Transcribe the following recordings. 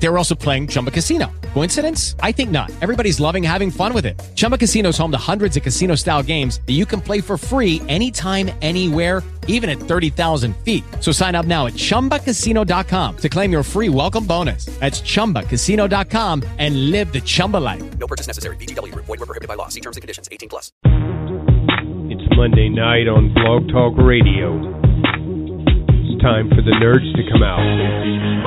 They were also playing Chumba Casino. Coincidence? I think not. Everybody's loving having fun with it. Chumba Casino is home to hundreds of casino style games that you can play for free anytime, anywhere, even at 30,000 feet. So sign up now at chumbacasino.com to claim your free welcome bonus. That's chumbacasino.com and live the Chumba life. No purchase necessary. VGW Group. Void were prohibited by law. See terms and conditions. 18 plus. It's Monday night on Blog Talk Radio. It's time for the nerds to come out.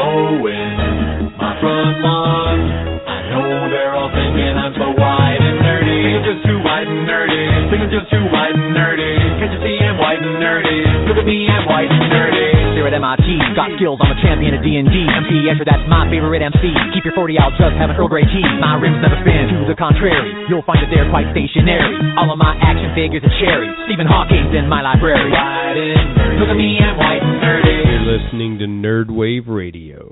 Owen, my front lawn. I know they're all thinking I'm so white and nerdy. Think I'm just too white and nerdy. Think I'm just too white and nerdy. Can't you see I'm white and nerdy? Look at me, I'm white and nerdy. Here at MIT, got skills, I'm a champion of D&D. MC Escher, that's my favorite MC. Keep your 40 out, just have an Earl Grey tea. My rims never spin, to the contrary. You'll find that they're quite stationary. All of my action figures are cherry. Stephen Hawking's in my library. White and nerdy. Look at me, I'm white and nerdy. You're listening to Nerdwave Radio.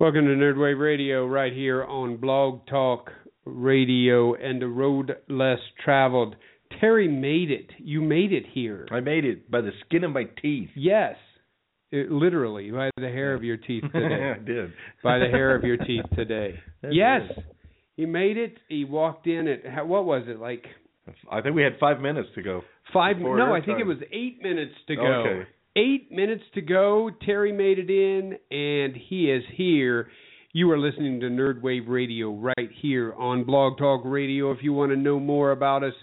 Welcome to Nerdwave Radio, right here on Blog Talk Radio and the road less traveled. Terry made it. You made it here. I made it by the skin of my teeth. Yes, It- literally by the hair of your teeth today. I did. by the hair of your teeth today. Yes, he made it. He walked in at what was it like I think we had five minutes to go. five? No, I think it was eight minutes to go. Okay. Eight minutes to go. Terry made it in, and he is here. You are listening to Nerdwave Radio right here on Blog Talk Radio. If you want to know more about us,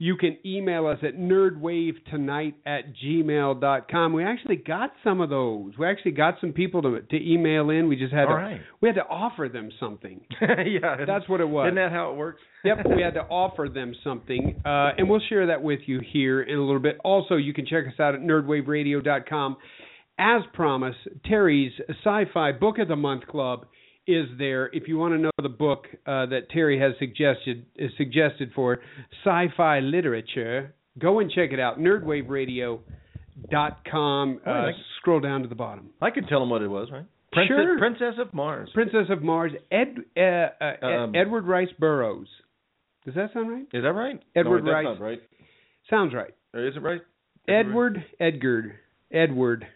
you can email us at nerdwavetonight at gmail.com. We actually got some of those. We actually got some people to to email in. We just had to right. we had to offer them something. yeah, That's what it was. Isn't that how it works? yep, we had to offer them something, uh, and we'll share that with you here in a little bit. Also, you can check us out at nerdwaveradio.com. As promised, Terry's Sci-Fi Book of the Month Club is there. If you want to know the book uh, that Terry has suggested is suggested for sci-fi literature, go and check it out. Nerdwaveradio.com. Uh, Right. scroll down to the bottom. I could tell them what it was, right? Princess, Sure. Princess of Mars. Princess of Mars, Ed, uh, uh, Um, Edward Rice Burroughs. Does that sound right? Is that right? Edward no, Rice. right. Sounds right. Or is it right? Edward Edgar Edward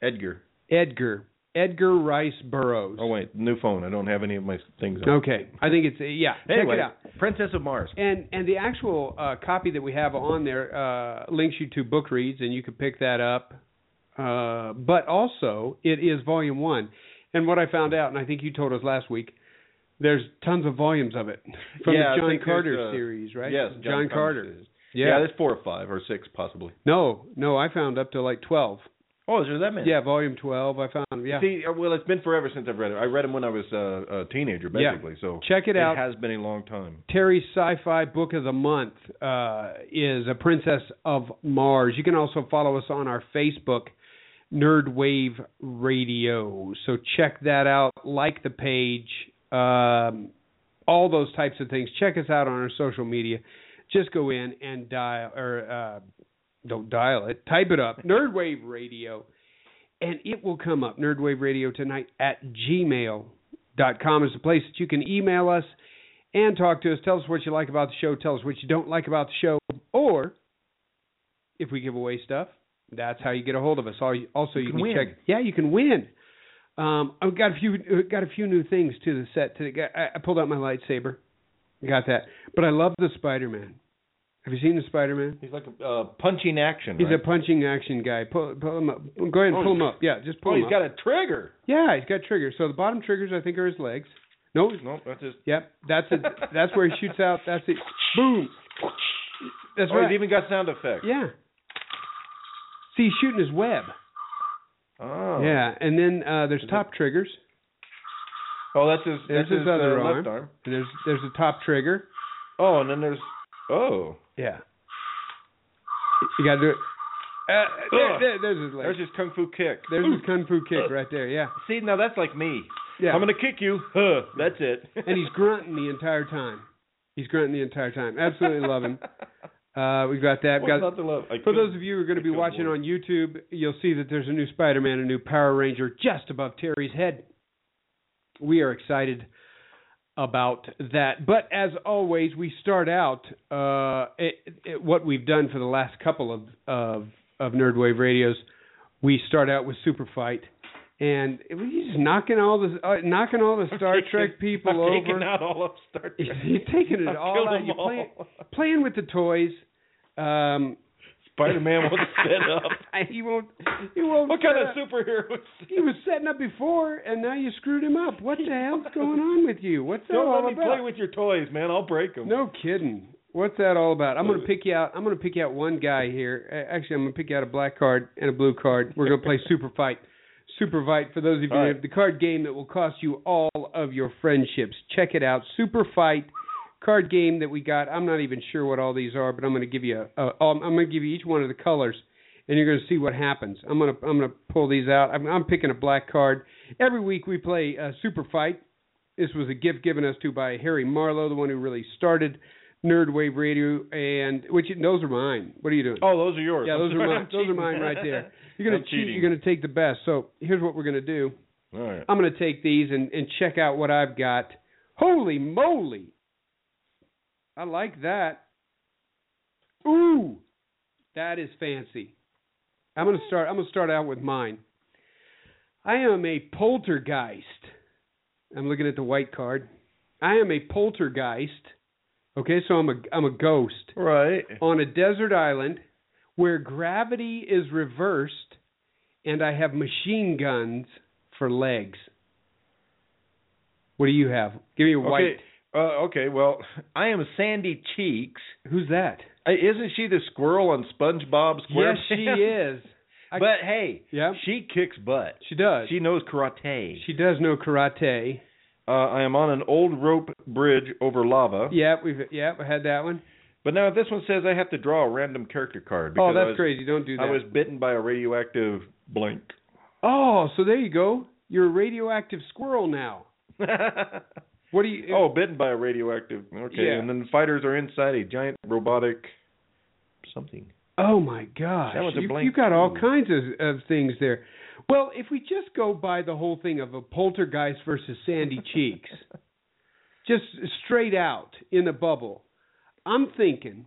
Edgar. Edgar Edgar Rice Burroughs. Oh wait, new phone. I don't have any of my things. On. Okay, I think it's yeah. Anyway, Check it out. Princess of Mars. And and the actual uh, copy that we have on there uh, links you to book reads, and you can pick that up. Uh, but also, it is volume one. And what I found out, and I think you told us last week, there's tons of volumes of it from Yeah, the John Carter uh, series, right? Yes, John, Carter. series. Yeah. yeah, there's four or five or six possibly. no, no, I found up to like twelve. Oh, is there that many? Yeah, volume twelve. I found. Yeah. See, uh, well, it's been forever since I've read it. I read them when I was uh, a teenager, basically. Yeah. basically. So Check it out. It has been a long time. Terry's sci-fi book of the month uh, is A Princess of Mars. You can also follow us on our Facebook, Nerdwave Radio. So check that out. Like the page. Um, all those types of things. Check us out on our social media. Just go in and dial or uh, don't dial it. Type it up. Nerdwave Radio, and it will come up. Nerdwave Radio tonight at gmail.com is the place that you can email us and talk to us. Tell us what you like about the show. Tell us what you don't like about the show. Or if we give away stuff, that's how you get a hold of us. Also, you, can can, win. check. Yeah, you can win. Um, I've got a few uh, got a few new things to the set today. I, I pulled out my lightsaber. Got that. But I love the Spider Man. Have you seen the Spider Man? He's like a uh, punching action. He's right? a punching action guy. Pull, pull him up. Go ahead and Oh, pull him up. Yeah, just pull him up. Oh, him he's up. got a trigger. yeah, he's got triggers. So the bottom triggers, I think, are his legs. No, No, that's just. Yep, that's it. That's where he shoots out. That's it. Boom. That's oh, right. he's even got sound effects. Yeah. See, he's shooting his web. Oh. Yeah, and then uh, there's Is top triggers. Oh, that's his. There's that's his his, other uh, arm. left arm. And there's there's a top trigger. Oh, and then there's. Oh. Yeah. You got to do it. Uh, there, there, there's his leg. There's his kung fu kick. There's his kung fu kick right there. Yeah. See, now that's like me. Yeah. I'm gonna kick you. Huh, that's it. and he's grunting the entire time. He's grunting the entire time. Absolutely love him. Uh, we've got that. We've What's got not to love? I For those of you who are going to be watching word. on YouTube, you'll see that there's a new Spider-Man, a new Power Ranger just above Terry's head. We are excited about that. But as always, we start out uh, it, it, what we've done for the last couple of of, of Nerdwave radios. We start out with Super Fight, and he's just knocking all the uh, knocking all the Star Trek people I'm over. taking out all of Star Trek. You're taking it I've all out. You're all. playing, playing with the toys. Um, Spider-Man won't set up. he won't. He won't. What kind of superhero? He was setting up before, and now you screwed him up. What the hell's going on with you? What's that Don't all let me about? play with your toys, man. I'll break them. No kidding. What's that all about? I'm going to uh, pick you out. I'm going to pick you out one guy here. Actually, I'm going to pick you out a black card and a blue card. We're going to play Super Fight. Super Fight for those of you right. the card game that will cost you all of your friendships. Check it out. Super Fight card game that we got. I'm not even sure what all these are, but I'm going to give you a, a I'm going to give you each one of the colors and you're going to see what happens. I'm going to I'm going to pull these out. I'm, I'm picking a black card. Every week we play uh, Super Fight. This was a gift given us to by Harry Marlowe, the one who really started Nerd Wave Radio, and which those are mine. What are you doing? Oh, those are yours. yeah, those are mine. Those are mine right there. You're gonna cheat. cheating. You're gonna take the best. So here's what we're gonna do. All right. I'm gonna take these and and check out what I've got. Holy moly! I like that. Ooh, that is fancy. I'm gonna start. I'm gonna start out with mine. I am a poltergeist. I'm looking at the white card. I am a poltergeist. Okay, so I'm a I'm a ghost Right. on a desert island where gravity is reversed and I have machine guns for legs. What do you have? Give me a white. Okay. Uh, okay. Well, I am Sandy Cheeks. Who's that? Uh, isn't she the squirrel on SpongeBob SquarePants? Yes, she is. I- But hey, Yeah. she kicks butt. She does. She knows karate. She does know karate. Uh, I am on an old rope bridge over lava. Yeah, we've yeah, we had that one. But now this one says I have to draw a random character card. Oh, that's was, crazy. Don't do that. I was bitten by a radioactive blank. Oh, so there you go. You're a radioactive squirrel now. What do you? oh, bitten by a radioactive. Okay, Yeah. and then the fighters are inside a giant robotic something. Oh my gosh! That was a you, blank you got all kinds of, of things there. Well, if we just go by the whole thing of a poltergeist versus Sandy Cheeks, just straight out in a bubble, I'm thinking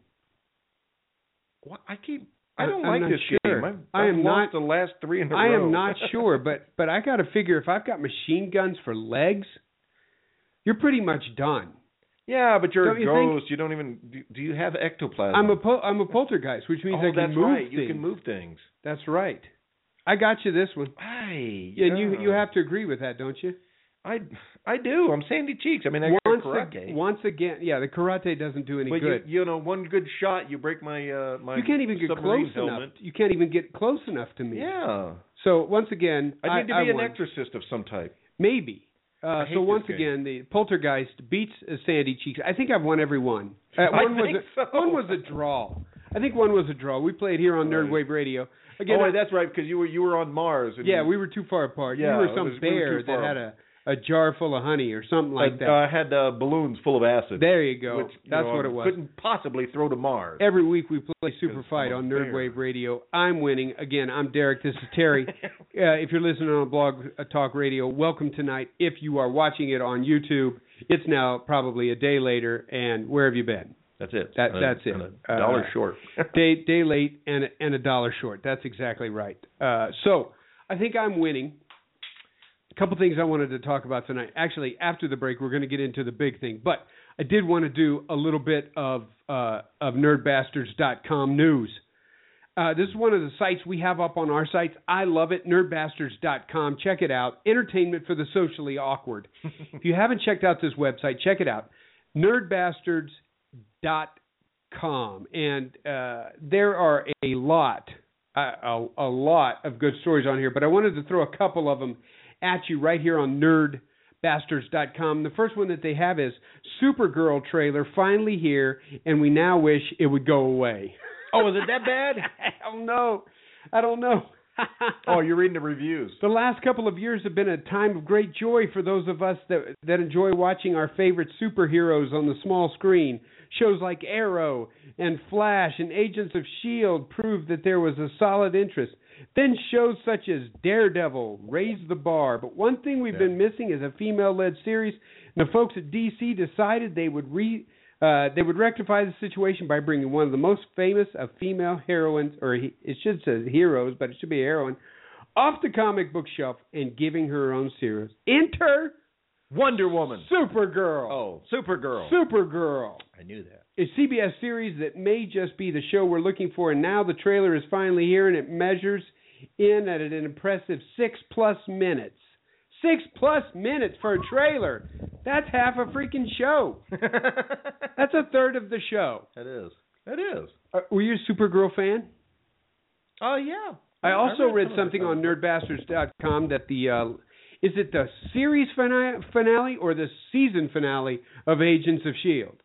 What? I keep. I I- don't I'm like this sure. game. I've, I I've am lost not- the last three in a I row. am not sure, but but I got to figure if I've got machine guns for legs, you're pretty much done. Yeah, but you're Don't a you think- ghost. You don't even. Do, do you have ectoplasm? I'm a pol- I'm a poltergeist, which means oh, I can that's move right. things. You can move things. That's right. I got you this one. Hey. Yeah, and you you have to agree with that, don't you? I I do. I'm Sandy Cheeks. I mean, I once, karate. ag- once again, yeah, the karate doesn't do any but good. you you know one good shot you break my uh my You can't even get close helmet. enough. You can't even get close enough to me. Yeah. So once again, I need to I be an won. exorcist of some type. Maybe. Uh, so once again, the poltergeist beats Sandy Cheeks. I think I've won every one. Uh, I one was think a, so. one was a draw. I think one was a draw. We played here on Right. Nerdwave Radio. Again, oh, I- that's right because you were you were on Mars. And yeah, we were too far apart. Yeah, you were some was- we bear too that had a a jar full of honey or something like uh, that. I had uh, balloons full of acid. there you go. Which, you That's know, what it was. Couldn't possibly throw to Mars. Every week we play Super Fight on. Nerdwave Radio. I'm winning again. I'm Derek. This is Terry. uh, if you're listening on Blog uh, Talk Radio, welcome tonight. If you are watching it on YouTube, it's now probably a day later. And where have you been? That's it. That- And that's it. and a dollar Uh, short. Day day late and a- and a dollar short. That's exactly right. Uh, so I think I'm winning. A couple things I wanted to talk about tonight. Actually, after the break, we're going to get into the big thing. But I did want to do a little bit of uh, of nerdbastards.com news. Uh, this is one of the sites we have up on our sites. I love it. Nerdbastards.com. Check it out. Entertainment for the socially awkward. if you haven't checked out this website, check it out. Nerdbastards.com. And uh, there are a lot, a, a, a lot of good stories on here, but I wanted to throw a couple of them at you right here on nerdbastards.com. The first one that they have is Supergirl trailer finally here, and we now wish it would go away. oh, is it that bad? I don't know. I don't know. Oh, you're reading the reviews. The last couple of years have been a time of great joy for those of us that that enjoy watching our favorite superheroes on the small screen. Shows like Arrow and Flash and Agents of Shield proved that there was a solid interest. Then shows such as Daredevil raise the bar. But one thing we've been missing is a female-led series. And the folks at DC decided they would re uh, they would rectify the situation by bringing one of the most famous of female heroines, or he, it should say heroes, but it should be a heroine, off the comic book shelf and giving her her own series. Enter Wonder Woman. Supergirl. Oh, Supergirl. Supergirl. I knew that. A CBS series that may just be the show we're looking for, and now the trailer is finally here, and it measures in at an impressive six plus minutes. Six plus minutes for a trailer. That's half a freaking show. That's a third of the show. That is. That is. Uh, were you a Supergirl fan? Oh yeah. I also read some of something on nerdbastards.com that the uh, is it the series fina- finale or the season finale of Agents of Shield?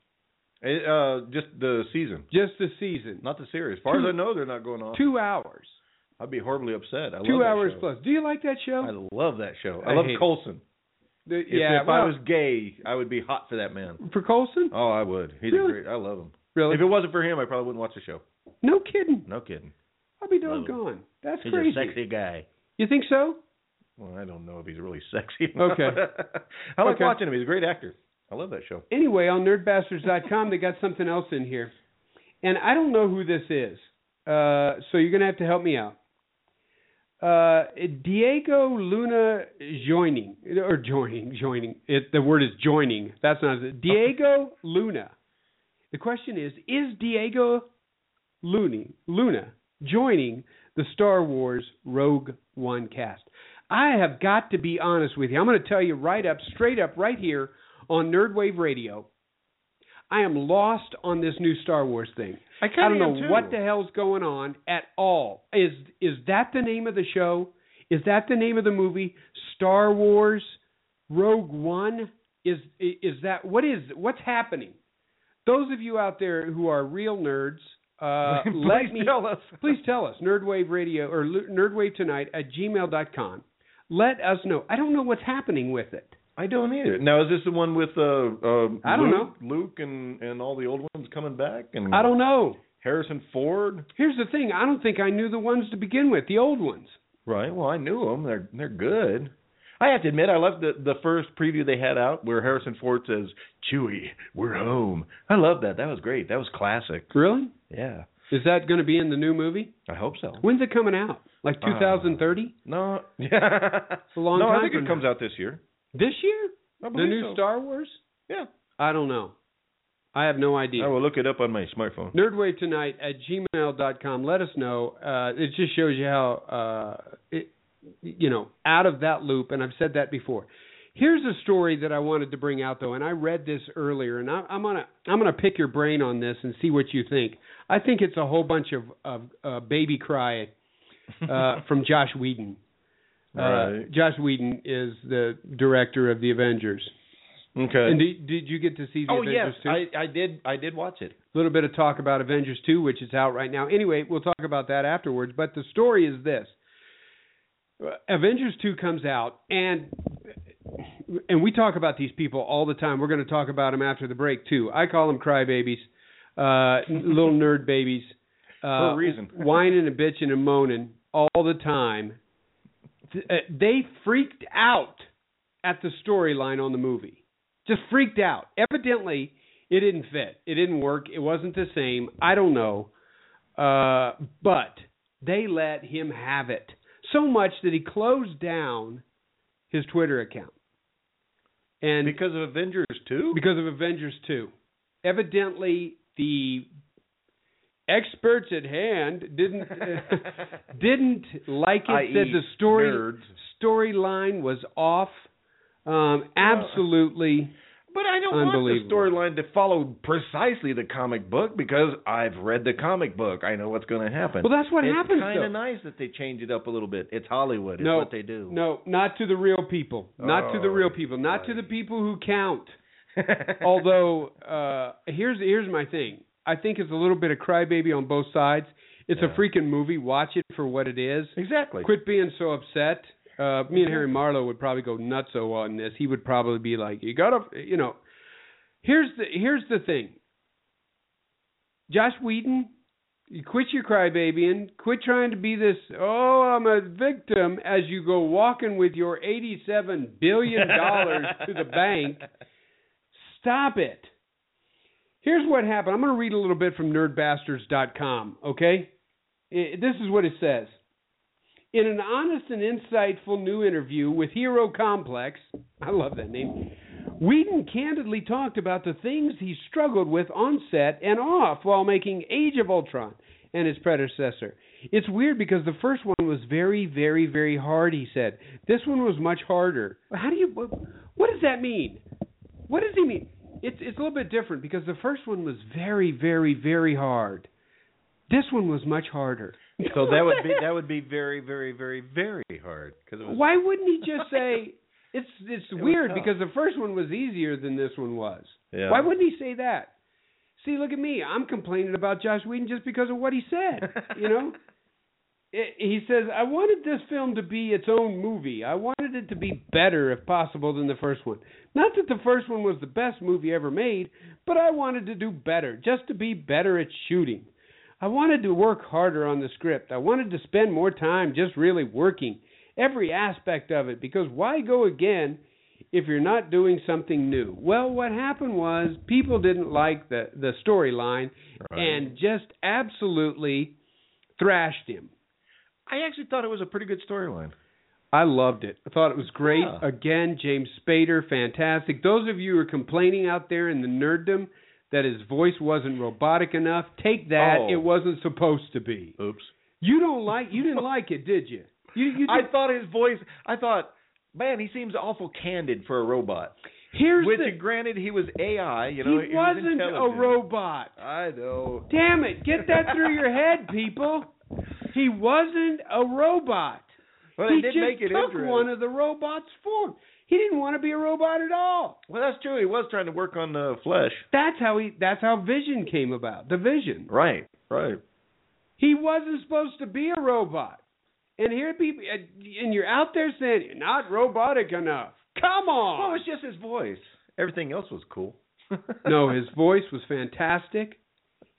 It, uh, just the season, Just the season. not the series. As far Two- as I know, they're not going on. Two hours. I'd be horribly upset. I Two hours plus. Do you like that show? I love that show. I I, love. Coulson. The- If, yeah. if well, I was gay, I would be hot for that man. for Coulson? Oh, I would. He's Really? a great. I love him. Really? If it wasn't for him, I probably wouldn't watch the show. No kidding. No kidding. I'll be doggone. That's He's crazy. a sexy guy. You think so? Well, I don't know if he's really sexy. Okay. I like Okay. watching him. He's a great actor. I love that show. Anyway, on nerdbastards.com, they got something else in here. And I don't know who this is. Uh, so you're going to have to help me out. Uh, Diego Luna joining, or joining, joining. It, the word is joining. That's not it. Diego Luna. The question is, is Diego Luna, Luna joining the Star Wars Rogue One cast? I have got to be honest with you. I'm going to tell you right up, straight up, right here on Nerdwave Radio. I am lost on this new Star Wars thing. I I don't know too. what the hell's going on at all. Is is that the name of the show? Is that the name of the movie? Star Wars Rogue One? Is is that what is what's happening? Those of you out there who are real nerds, uh, let Please me tell us. please tell us nerdwave radio or nerdwave tonight at gmail.com. Let us know. I don't know what's happening with it. I don't either. Now, is this the one with uh, uh I don't Luke, Luke and and all the old ones coming back and I don't know. Harrison Ford? Here's the thing. I don't think I knew the ones to begin with, the old ones. Right. Well, I knew them. They're they're good. I have to admit, I loved the the first preview they had out where Harrison Ford says, "Chewie, we're home." I love that. That was great. That was classic. Really? Yeah. Is that going to be in the new movie? I hope so. When's it coming out? Like Uh, 2030? No. Yeah. It's a long no, time I think it comes out this year. This year? I The new so. Star Wars? Yeah. I don't know. I have no idea. I will look it up on my smartphone. Nerdwave tonight at gmail.com. Let us know. Uh, it just shows you how, uh, it, you know, out of that loop. And I've said that before. Here's a story that I wanted to bring out though, and I read this earlier, and I, I'm gonna I'm gonna pick your brain on this and see what you think. I think it's a whole bunch of of uh, baby cry uh, from Josh Whedon. Uh, Right. Josh Whedon is the director of the Avengers. Okay. And did, did you get to see the oh Avengers yes, too? I I did I did watch it. A little bit of talk about Avengers 2, which is out right now. Anyway, we'll talk about that afterwards. But the story is this: Avengers 2 comes out, and and we talk about these people all the time. We're going to talk about them after the break too. I call them crybabies, uh, little nerd babies, uh, For a reason. whining and bitching and moaning all the time. Uh, They freaked out at the storyline on the movie. Just freaked out. Evidently, it didn't fit. It didn't work. It wasn't the same. I don't know. Uh, but they let him have it so much that he closed down his Twitter account. And Because of Avengers 2? because of Avengers 2. Evidently, the experts at hand didn't didn't like it. i.e. Said the story storyline was off. Um, absolutely. But I don't want the storyline to follow precisely the comic book because I've read the comic book. I know what's going to happen. Well, that's what it's happens, It's kind of nice that they change it up a little bit. It's Hollywood. It's no, what they do. No, not to the real people. Not to the Oh, real people. Not to the people who count. Although uh, here's here's my thing. I think it's a little bit of crybaby on both sides. It's Yeah. a freaking movie. Watch it for what it is. Exactly. Quit being so upset. Uh, me and Harry Marlowe would probably go nutso on this. He would probably be like, "You gotta, you know." Here's the here's the thing. Josh Whedon, you quit your crybabying. Quit trying to be this. Oh, I'm a victim. As you go walking with your eighty-seven billion dollars to the bank. Stop it. Here's what happened. I'm going to read a little bit from nerdbastards.com, okay? I- This is what it says. In an honest and insightful new interview with Hero Complex, I love that name, Whedon candidly talked about the things he struggled with on set and off while making Age of Ultron and its predecessor. It's weird because the first one was very, very, very hard, he said. This one was much harder. How do you, what, what does that mean? What does he mean? It's it's a little bit different because the first one was very, very, very hard. This one was much harder. So that would be that would be very very very very hard because was Why wouldn't he just say it's it's was weird because the first one was easier than this one was. Yeah. Why wouldn't he say that? See, look at me. I'm complaining about Josh Whedon just because of what he said. You know, He says I wanted this film to be its own movie. I wanted it to be better, if possible, than the first one. Not that the first one was the best movie ever made, but I wanted to do better, just to be better at shooting. I wanted to work harder on the script. I wanted to spend more time just really working every aspect of it because why go again if you're not doing something new? Well, what happened was people didn't like the the storyline Right. and just absolutely thrashed him. I actually thought it was a pretty good storyline. I loved it. I thought it was great. Yeah. Again, James Spader, fantastic. Those of you who are complaining out there in the nerddom that his voice wasn't robotic enough, take that. Oh. It wasn't supposed to be. Oops. You don't like you didn't like it, did you? You you I thought his voice. I thought, man, he seems awful candid for a robot. here's Which, the granted, he was AI. You know, he was wasn't a robot. I know. Damn it, get that through your head, people. He wasn't a robot. Well, he did just make it took one of the robot's form. He didn't want to be a robot at all. Well, that's true. He was trying to work on the flesh. That's how he. That's how Vision came about. The Vision. Right. Right. He wasn't supposed to be a robot. And here people, and you're out there saying you're not robotic enough. Come Well, on. it was just his voice. Everything else was cool. no, his voice was fantastic.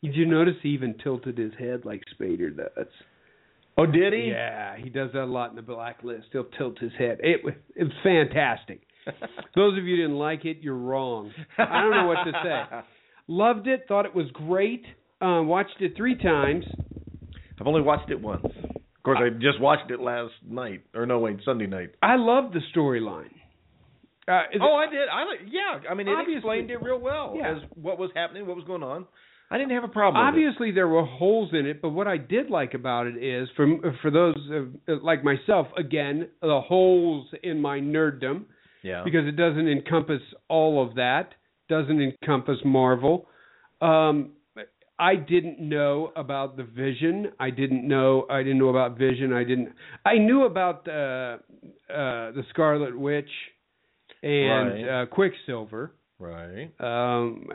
Did you notice he even tilted his head like Spader does? Oh, did he? Yeah, he does that a lot in the Blacklist. He'll tilt his head. It was it was fantastic. Those of you who didn't like it, you're wrong. I don't know what to say. Loved it. Thought it was great. Um, watched it three times. I've only watched it once. Of course, I just watched it last night, or no, wait, Sunday night. I loved the storyline. Uh, Oh, I did. I yeah. I mean, it Obviously. explained it real well Yeah. as what was happening, what was going on. I didn't have a problem. Obviously, there were holes in it, but what I did like about it is, for for those uh, like myself, again, the holes in my nerddom. Yeah. because it doesn't encompass all of that, doesn't encompass Marvel. Um, I didn't know about the Vision. I didn't know. I didn't know about Vision. I didn't. I knew about uh, uh, the Scarlet Witch and Right. uh, Quicksilver right. um,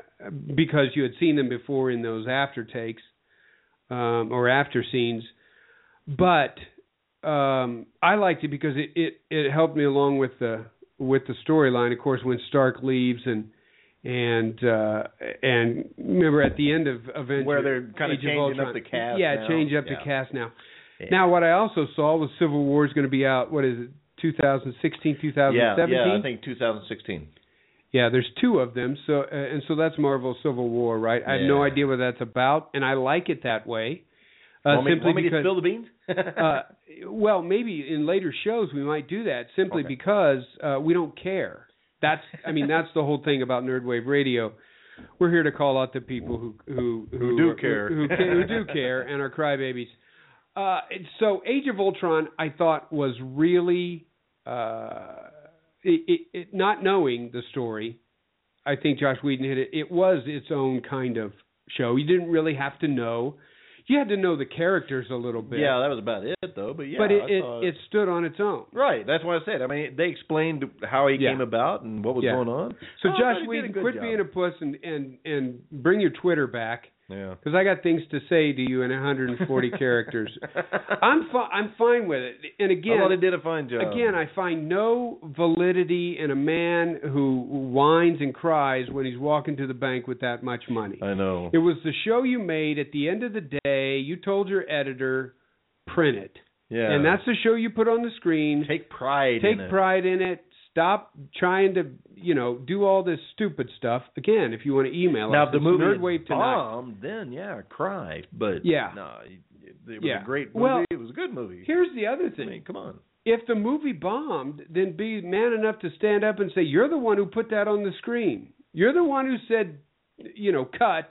because you had seen them before in those after takes um, or after scenes. But um, I liked it because it, it it helped me along with the with the storyline. Of course, when Stark leaves and and uh, and remember at the end of Avengers, Where they're kinda Age of changing up Ultron- the cast Yeah, now. change up Yeah. the cast now. Yeah. Now, what I also saw was Civil War is going to be out. What is it? 2016, 2017. Yeah, yeah, I think 2016. Yeah, there's two of them. So uh, and so that's Marvel Civil War, right? I have no idea what that's about, and I like it that way. Uh, want me, simply want me to spill the beans? uh, well, maybe in later shows we might do that simply Okay. because uh, we don't care. That's, I mean, that's the whole thing about Nerdwave Radio. We're here to call out the people who who who, do are- care. who, who, who do care and are crybabies. Uh, so Age of Ultron, I thought was really uh, it, it, it, not knowing the story. I think Josh Whedon hit it. It was its own kind of show. You didn't really have to know. You had to know the characters a little bit. yeah, that was about it, though. But yeah, but it it, it stood on its own. right. That's what I said. I mean, they explained how he Yeah. came about and what was Yeah. going on. So Oh, Josh he Whedon, quit job. being a puss and and and bring your Twitter back. Yeah. because I got things to say to you in 140 characters. I'm fi- I'm fine with it. And again, I thought did a fine job. Again, I find no validity in a man who whines and cries when he's walking to the bank with that much money. I know. It was the show you made. At the end of the day, you told your editor, print it. Yeah. And that's the show you put on the screen. take pride. Take in it. pride in it. Stop trying to, you know, do all this stupid stuff. Again, if you want to email Now, us, if the movie Nerdwave bombed, then yeah, cry. But Yeah. no, it, it was Yeah. a great movie. Well, it was a good movie. Here's the other I thing. mean, come on. if the movie bombed, then be man enough to stand up and say, "You're the one who put that on the screen. You're the one who said, you know, cut,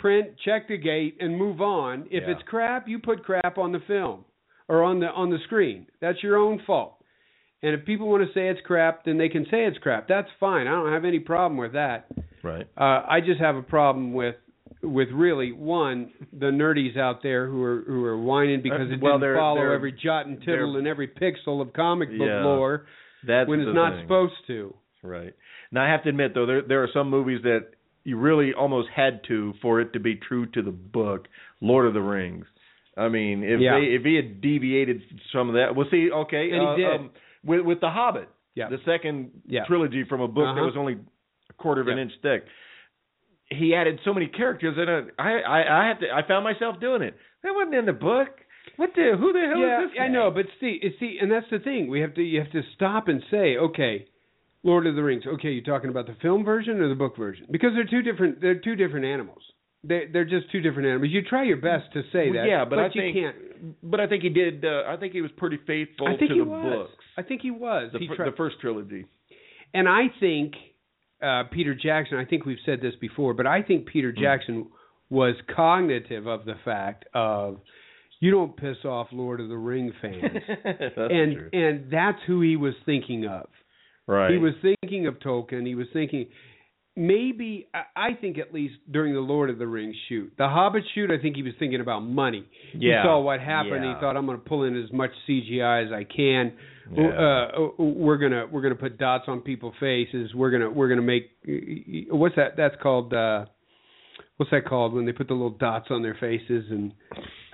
print, check the gate, and move on. If Yeah. it's crap, you put crap on the film or on the on the screen. That's your own fault. And if people want to say it's crap, then they can say it's crap. That's fine. I don't have any problem with that. Right. Uh, I just have a problem with with really one the nerdies out there who are who are whining because Uh, it well, didn't they're- follow they're- every jot and tittle and every pixel of comic book Yeah. lore That's when it's not thing. supposed to. Right. Now I have to admit though, there there are some movies that you really almost had to for it to be true to the book. Lord of the Rings. I mean, if Yeah. they if he had deviated some of that, well, see, okay, And he uh, did. Um, with with the Hobbit, Yeah. the second Yeah. trilogy from a book that Uh-huh. was only a quarter of an inch thick. He added so many characters it. I I I had to. I found myself doing it. That wasn't in the book. What the? Who the hell yeah, is this? I know, but see, see, and that's the thing. We have to you have to stop and say, okay, Lord of the Rings. Okay, you're talking about the film version or the book version? Because they're two different. They're two different animals. They they're just two different animals. You try your best to say Well, that. yeah, but I you think- can't. But I think he did. Uh, I think he was pretty faithful I think to he the was. books. I think he was. The, he the first trilogy. And I think uh, Peter Jackson, I think we've said this before, but I think Peter Hmm. Jackson was cognitive of the fact of you don't piss off Lord of the Ring fans. That's and true. and that's who he was thinking of. Right. He was thinking of Tolkien. He was thinking maybe I- I think at least during the Lord of the Rings shoot, the Hobbit shoot, I think he was thinking about money. Yeah. He saw what happened. Yeah. He thought I'm going to pull in as much CGI as I can. Yeah. Uh, we're gonna we're gonna put dots on people's faces. We're gonna we're gonna make what's that? That's called uh, what's that called when they put the little dots on their faces? And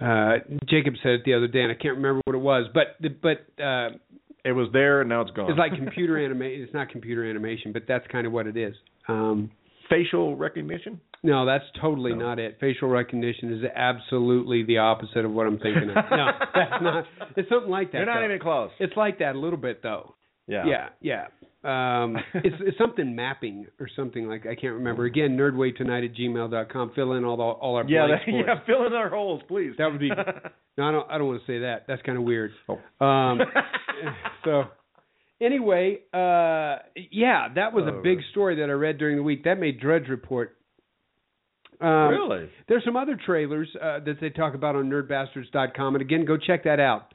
uh, Jacob said it the other day, and I can't remember what it was. But but uh, It was there, and now it's gone. it's like computer animation. It's not computer animation, but that's kind of what it is. Um, facial recognition. No, that's totally No. not it. Facial recognition is absolutely the opposite of what I'm thinking of. No, that's not. It's something like that. You're not though. even close. It's like that a little bit though. Yeah. Yeah, yeah. Um, it's, it's something mapping or something like I can't remember. Again, nerdwave tonight at gmail.com. Fill in all the, all our Yeah. That, yeah. Fill in our holes, please. That would be. No, I don't. I don't want to say that. That's kind of weird. Oh. Um, so anyway, uh, yeah, that was Oh, a big right. story that I read during the week. That made Drudge Report. Um, really? There's some other trailers uh, that they talk about on nerdbastards.com, and again, go check that out.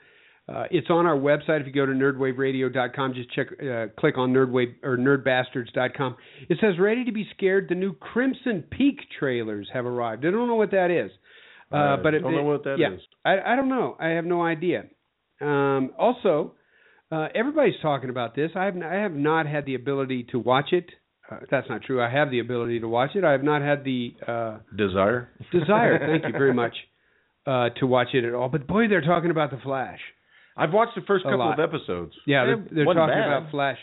Uh, it's on our website. If you go to nerdwaveradio.com, just check, uh, click on nerdwave or nerdbastards.com. It says "Ready to be scared." The new Crimson Peak trailers have arrived. I don't know what that is, uh, I but it, don't know what that yeah, is. I, I don't know. I have no idea. Um, also, uh, everybody's talking about this. I have I have not had the ability to watch it. Uh, that's not true. I have the ability to watch it. I have not had the uh, Desire. desire. thank you very much uh, to watch it at all. But boy, they're talking about the Flash. I've watched the first A couple lot. of episodes. Yeah, they're, they're talking bad. about Flash,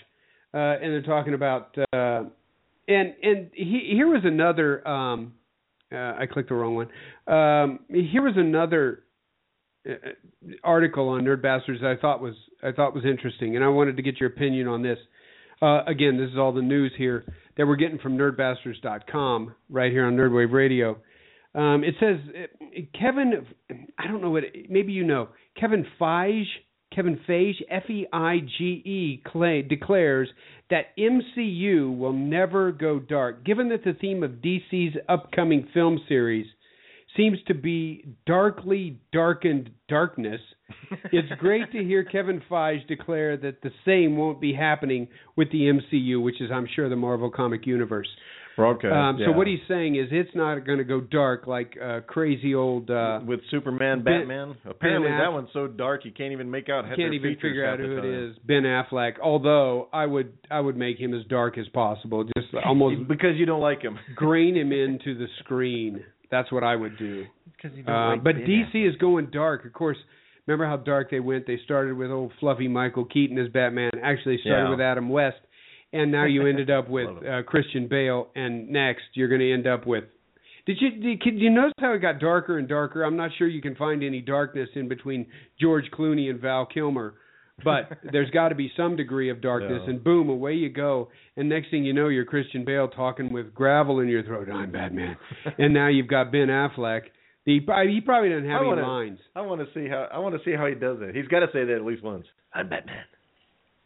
uh, and they're talking about uh, and and he, here was another. Um, uh, I clicked the wrong one. Um, here was another uh, article on Nerd Bastards that I thought was I thought was interesting, and I wanted to get your opinion on this. Uh, again, this is all the news here that we're getting from NerdBastards.com right here on Nerdwave Radio. Um, it says uh, Kevin, I don't know what, maybe you know, Kevin Feige, Kevin Feige, F E I G E, declares that MCU will never go dark. Given that the theme of DC's upcoming film series seems to be darkly darkened darkness, it's great to hear Kevin Feige declare that the same won't be happening with the MCU, which is, I'm sure, the Marvel Comic Universe. Okay. Um, yeah. So what he's saying is it's not going to go dark like uh, crazy old. Uh, with Superman, Ben- Batman. Apparently, Ben that one's so dark you can't even make out. can't even figure out who it time. is. Ben Affleck. Although I would I would make him as dark as possible, just almost because you don't like him. grain him into the screen. That's what I would do. Because you Uh, like but Ben DC is going dark. Of course, remember how dark they went? They started with old fluffy Michael Keaton as Batman. Actually started Yeah. with Adam West, and now you ended up with uh, Christian Bale. And next, you're going to end up with. Did you did, did you notice how it got darker and darker? I'm not sure you can find any darkness in between George Clooney and Val Kilmer. But there's got to be some degree of darkness, Yeah. and boom, away you go. And next thing you know, you're Christian Bale talking with gravel in your throat. I'm Batman, and now you've got Ben Affleck. He, probably- he probably doesn't have I any wanna- lines. I want to see how I want to see how he does it. He's got to say that at least once. I'm Batman.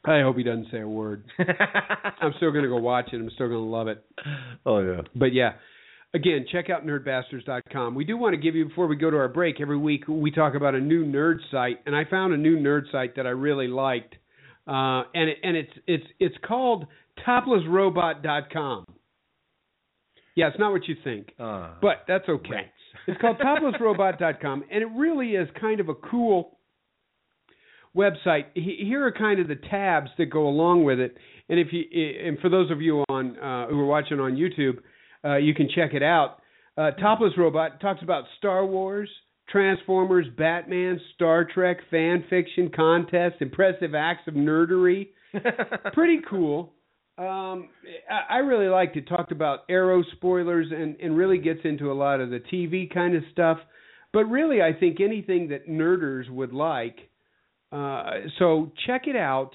I hope he doesn't say a word. I'm still going to go watch it. I'm still going to love it. oh yeah. But yeah, again, check out nerdbastards.com. We do want to give you before we go to our break every week. We talk about a new nerd site, and I found a new nerd site that I really liked, uh, and it, and it's it's it's called toplessrobot.com. Yeah, it's not what you think. Uh, But that's okay. It's called toplessrobot.com, and it really is kind of a cool website. Here are kind of the tabs that go along with it. And if you, and for those of you on uh, who are watching on YouTube, uh, you can check it out. Uh, Topless Robot talks about Star Wars, Transformers, Batman, Star Trek, fan fiction, contests, impressive acts of nerdery pretty cool. Um, I, really liked it. Talked about arrow spoilers and and really gets into a lot of the TV kind of stuff. But really, I think anything that nerders would like. Uh, so check it out.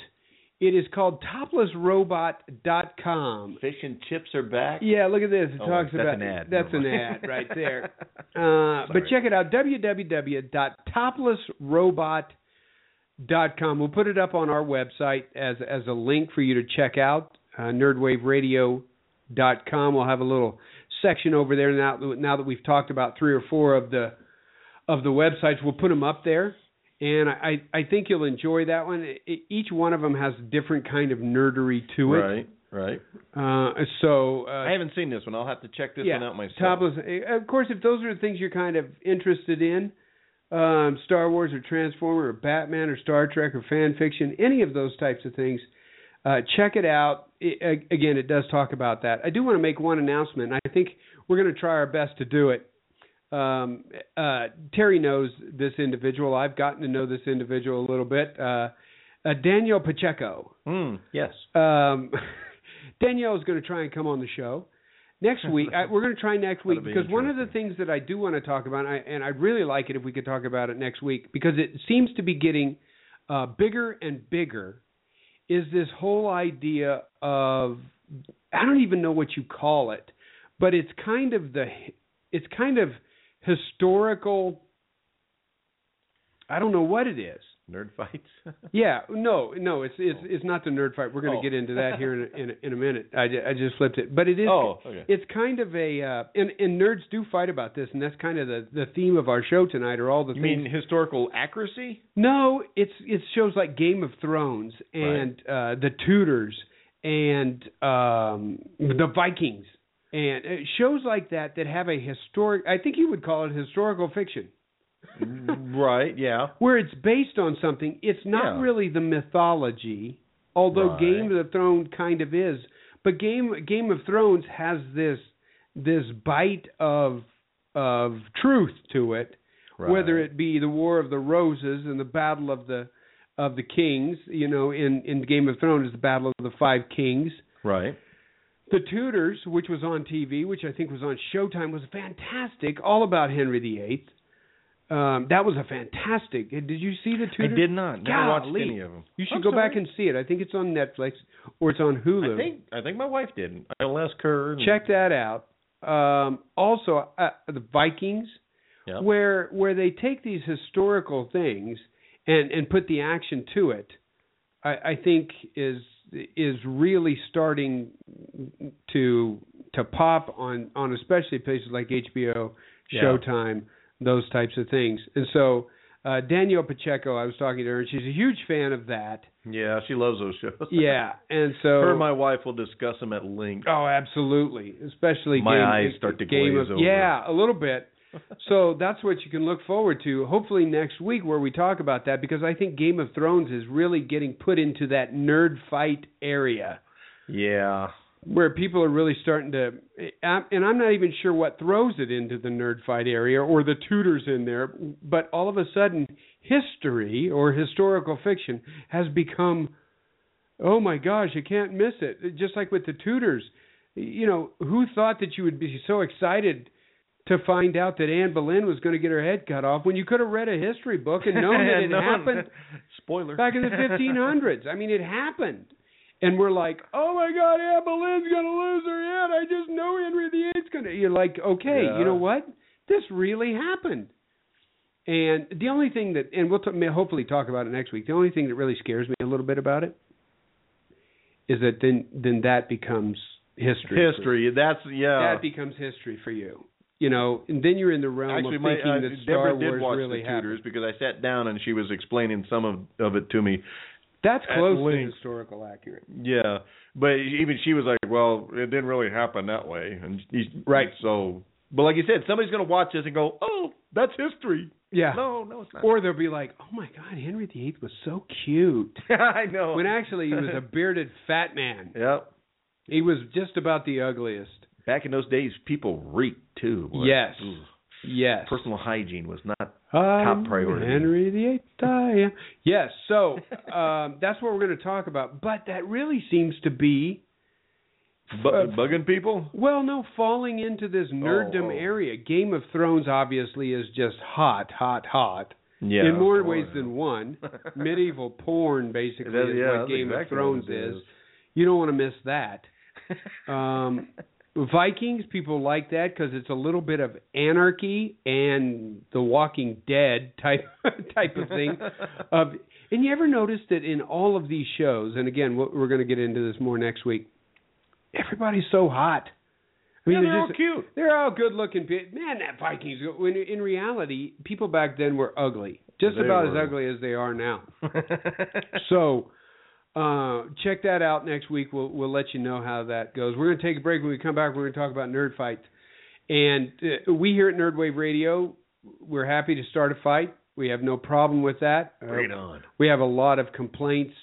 It is called toplessrobot.com. Fish and chips are back. Yeah, look at this. It Oh, talks that's about an ad. that's an ad right there. Uh, but check it out www.toplessrobot.com. We'll put it up on our website as as a link for you to check out uh, nerdwaveradio.com. We'll have a little section over there now now that we've talked about three or four of the of the websites. We'll put them up there. And I, I think you'll enjoy that one. Each one of them has a different kind of nerdery to it. Right. Right. Uh, so uh, I haven't seen this one. I'll have to check this yeah, one out myself. Topless. eh, Of course, if those are the things you're kind of interested in, um, Star Wars or Transformer or Batman or Star Trek or fan fiction, any of those types of things, uh, check it out. It, again, it does talk about that. I do want to make one announcement. and I think we're going to try our best to do it. Um, uh, Terry knows this individual. I've gotten to know this individual a little bit. Uh, uh, Danielle Pacheco. Mm, yes. Um, Danielle is going to try and come on the show next week. I, we're going to try next week That'll be because one of the things that I do want to talk about, and, I, and I'd really like it if we could talk about it next week because it seems to be getting uh, bigger and bigger. Is this whole idea of I don't even know what you call it, but it's kind of the it's kind of historical. I don't know what it is. Nerd fights. Yeah, no, no, it's it's it's not the nerd fight. We're going to Oh. get into that here in a, in a, in a minute. I, I just flipped it, but it is. Oh, okay. It's kind of a uh, and and nerds do fight about this, and that's kind of the the theme of our show tonight. Are all the You things? mean historical accuracy? no, it's it's shows like Game of Thrones and uh, the Tudors and um, the Vikings and uh, shows like that that have a historic. I think you would call it historical fiction right. Yeah. where it's based on something. It's not Yeah. really the mythology, although Right. Game of the Throne kind of is. But Game Game of Thrones has this this bite of of truth to it, Right. whether it be the War of the Roses and the Battle of the of the Kings. You know, in in Game of Thrones is the Battle of the Five Kings. Right. The Tudors, which was on TV, which I think was on Showtime, was fantastic. All about Henry VIII. Um, that was a fantastic. Did you see the Tudors? I did not. Never watched any of them. You should I'm go back and see it. I think it's on Netflix or it's on Hulu. I think I think my wife did. I'll ask her. and- Check that out. Um, also, uh, the Vikings, Yeah. where where they take these historical things and and put the action to it, I, I think is is really starting to to pop on on especially places like HBO, Yeah. Showtime, those types of things. And so uh, Danielle Pacheco, I was talking to her, and she's a huge fan of that. Yeah, she loves those shows. Yeah, and so her and my wife will discuss them at length. Oh, absolutely. Especially My game, eyes start to game glaze of, over. Yeah, a little bit. so that's what you can look forward to. Hopefully next week where we talk about that because I think Game of Thrones is really getting put into that nerd fight area. Yeah. where people are really starting to, eh, and I'm not even sure what throws it into the nerd fight area or the Tudors in there, but all of a sudden, history or historical fiction has become, oh my gosh, you can't miss it. Just like with the Tudors, you know, who thought that you would be so excited to find out that Anne Boleyn was going to get her head cut off when you could have read a history book and known that it happened Spoiler. back in the 1500s. I mean, it happened. And we're like, oh my God, Anne Boleyn's going to lose her head. I just know Henry VIII's going to. You're like, okay, Yeah. you know what? This really happened. And the only thing that, and we'll t- may hopefully talk about it next week. The only thing that really scares me a little bit about it is that then then that becomes history. History. That's yeah. That becomes history for you. You know, and then you're in the realm Actually, of my thinking uh, that Star Deborah did Wars watch really the happened. Tudors because I sat down and she was explaining some of of it to me. That's close to historical accurate. Yeah, but even she was like, "Well, it didn't really happen that way." And he, Right. So, but like you said, somebody's going to watch this and go, "Oh, that's history." Yeah. No, no, it's not. Or they'll be like, "Oh my God, Henry VIII was so cute," I know. when actually he was a bearded fat man. Yep. He was just about the ugliest. Back in those days, people reeked too. boy. Yes. Ooh. Yes. Personal hygiene was not I'm priority. Henry VIII. I. Yes. So um, that's what we're going to talk about. But that really seems to be bu- Uh, bugging people. well, no, falling into this nerddom oh. area. Game of Thrones obviously is just hot, hot, hot. Yeah. in more Oh, ways than one. Medieval porn, basically, That- is yeah, what Game exactly of Thrones is. is. You don't want to miss that. Um, Vikings, people like that because it's a little bit of anarchy and The Walking Dead type type of thing. Of and you ever notice that in all of these shows, and again, what- we're going to get into this more next week. Everybody's so hot. I Yeah, they're they're all just- cute. They're all good looking. Man, that Vikings. When in reality, people back then were ugly, just They about were. as ugly as they are now. So uh, check that out next week. We'll we'll let you know how that goes. We're going to take a break. When we come back, we're going to talk about nerd fights. And uh, we here at Nerdwave Radio, we're happy to start a fight. We have no problem with that. Uh, Bring it on. we have a lot of complaints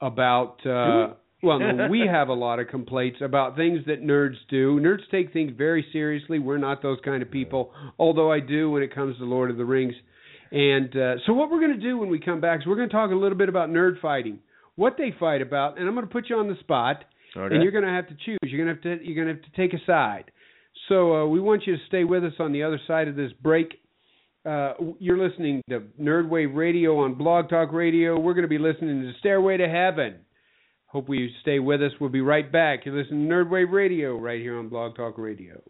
about. Uh, well, no, we have a lot of complaints about things that nerds do. Nerds take things very seriously. We're not those kind of people, although I do when it comes to Lord of the Rings. And uh, so, what we're going to do when we come back is we're going to talk a little bit about nerd fighting, what they fight about, and I'm going to put you on the spot, Okay. and you're going to have to choose. You're going to have to you're going to have to take a side. So uh, we want you to stay with us on the other side of this break. Uh, you're listening to Nerdwave Radio on Blog Talk Radio. We're going to be listening to Stairway to Heaven. Hope you stay with us. We'll be right back. You're listening to Nerdwave Radio right here on Blog Talk Radio.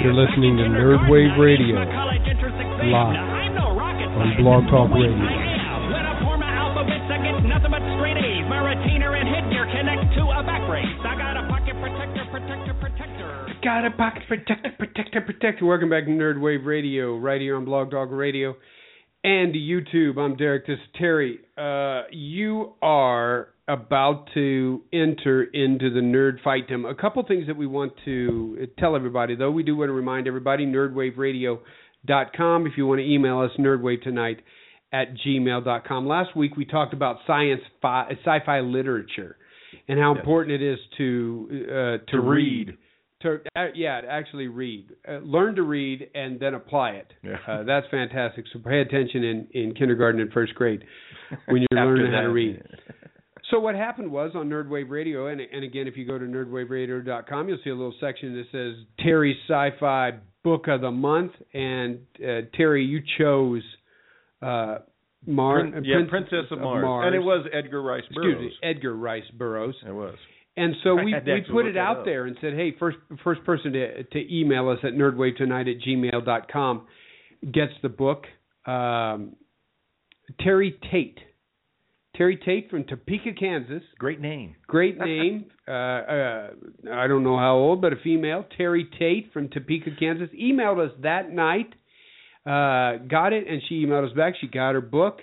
You're listening to I'm a Nerdwave Radio, I'm a college entrance exam. live I'm no rocket on scientist, Blog Talk Radio. I am. When I pour my alphabets, I nothing but straight A's. My retainer and headgear connect to a back brace. I got a pocket protector, protector, protector. Got a pocket protector, protector, protector. Welcome back to Nerd Wave Radio, right here on Blog Talk Radio and YouTube. I'm Derek. This is Terry. Uh, you are about to enter into the Nerd Fightum. A couple things that we want to tell everybody, though. We do want to remind everybody nerdwaveradio.com. If you want to email us, nerdwavetonight at gmail.com. Last week we talked about science fi- sci-fi literature and how important it is to uh, to, To read. To uh, yeah, actually read, uh, learn to read, and then apply it. Yeah. Uh, that's fantastic. So pay attention in in kindergarten and first grade when you're learning how to read. So what happened was on Nerdwave Radio, and, and again, if you go to nerdwaveradio.com, you'll see a little section that says Terry's Sci-Fi Book of the Month, and uh, Terry, you chose uh, Mar- Prin- yeah, Princess of Mars. and it was Edgar Rice Burroughs. excuse me, Edgar Rice Burroughs. It was. And so we we put it out up. there and said, hey, first first person to to email us at nerdwavetonight at gmail.com gets the book. Um, Terry Tate. Terry Tate from Topeka, Kansas. Great name. Great name. uh, uh, I don't know how old, but a female. Terry Tate from Topeka, Kansas. Emailed us that night. Uh, got it, and she emailed us back. She got her book.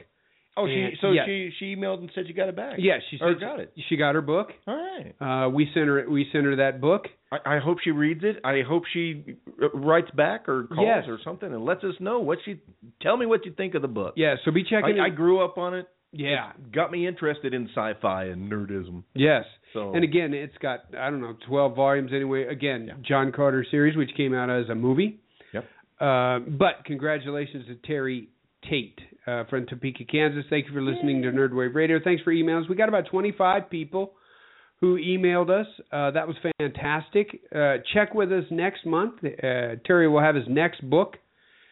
Oh, she so yes. she she emailed and said you got it back. Yeah, she Or said got it. She got her book. All right. Uh, we sent her. We sent her that book. I, I hope she reads it. I hope she uh, writes back or calls Yes. or something and lets us know what she. Tell me what you think of the book. Yeah. So be checking. I, I grew up on it. yeah. Got me interested in sci-fi and nerdism. Yes. So And again, it's got I don't know twelve volumes anyway. Again, John Carter series, which came out as a movie. Yep. Uh, but congratulations to Terry Tate uh, from Topeka, Kansas. Thank you for listening to Nerdwave Radio. Thanks for emails. We got about 25 people who emailed us. Uh, that was fantastic. Uh, check with us next month. Uh, Terry will have his next book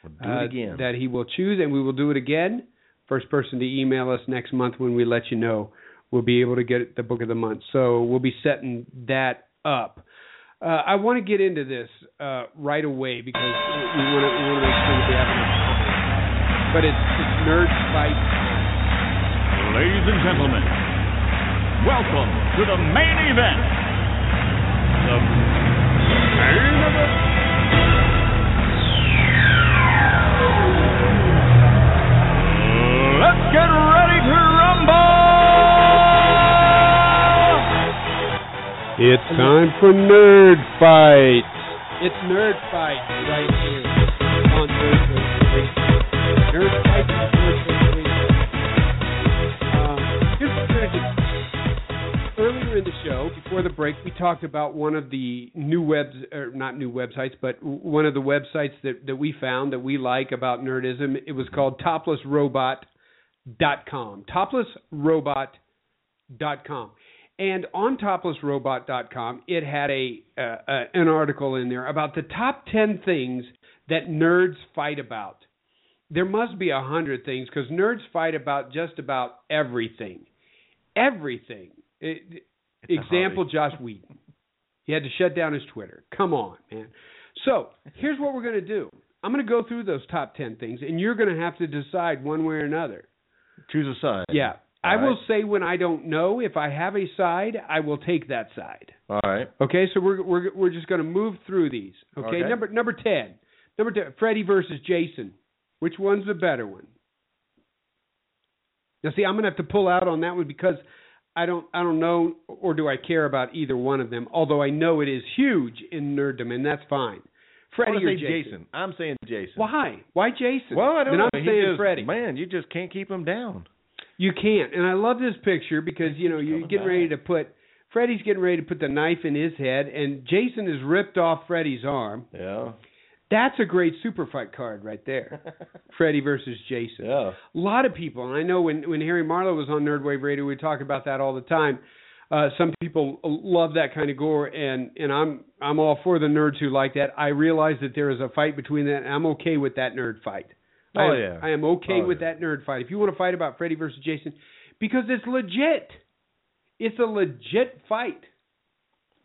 we'll uh, that he will choose, and we will do it again. First person to email us next month when we let you know, we'll be able to get the book of the month. So we'll be setting that up. Uh, I want to get into this uh, right away because we want to we want to make sure that we have enough time. But it's, it's Nerd Fight. Ladies and gentlemen, welcome to the main event. The main event. Let's get ready to rumble! It's time for Nerd Fight. It's Nerd Fight right here do. Earlier in the show, before the break, we talked about one of the new webs, or not new websites, but one of the websites that, that we found that we like about nerdism. It was called toplessrobot.com. Toplessrobot.com. And on toplessrobot.com, it had a uh, an article in there about the top 10 things that nerds fight about. There must be a hundred things because nerds fight about just about everything. Everything. It- example: Joss Whedon. He had to shut down his Twitter. Come on, man. So here's what we're going to do. I'm going to go through those top 10 things, and you're going to have to decide one way or another. Choose a side. Yeah. I All will say when I don't know if I have a side, I will take that side. All right. Okay, so we're we're we're just going to move through these. Okay? Okay. number number ten, number ten, Freddy versus Jason. Which one's the better one? Now, see, I'm going to have to pull out on that one because I don't I don't know or do I care about either one of them. Although I know it is huge in nerddom, and that's fine. Freddy or say Jason? Jason. I'm saying Jason. Why? Why Jason? Well, I don't then know. I'm He saying just- Freddy. Man, you just can't keep him down. You can't. And I love this picture because you know you're getting ready to put Freddy's getting ready to put the knife in his head, and Jason has ripped off Freddy's arm. Yeah. That's a great super fight card right there. Freddy versus Jason. Yeah. A lot of people, and I know when when Harry Marlowe was on Nerdwave Radio, we talk about that all the time. Uh, some people love that kind of gore, and and I'm I'm all for the nerds who like that. I realize that there is a fight between that, and I'm okay with that nerd fight. I Oh, am, yeah. I am okay Oh, with yeah. that nerd fight. If you want to fight about Freddy versus Jason, because it's legit, it's a legit fight.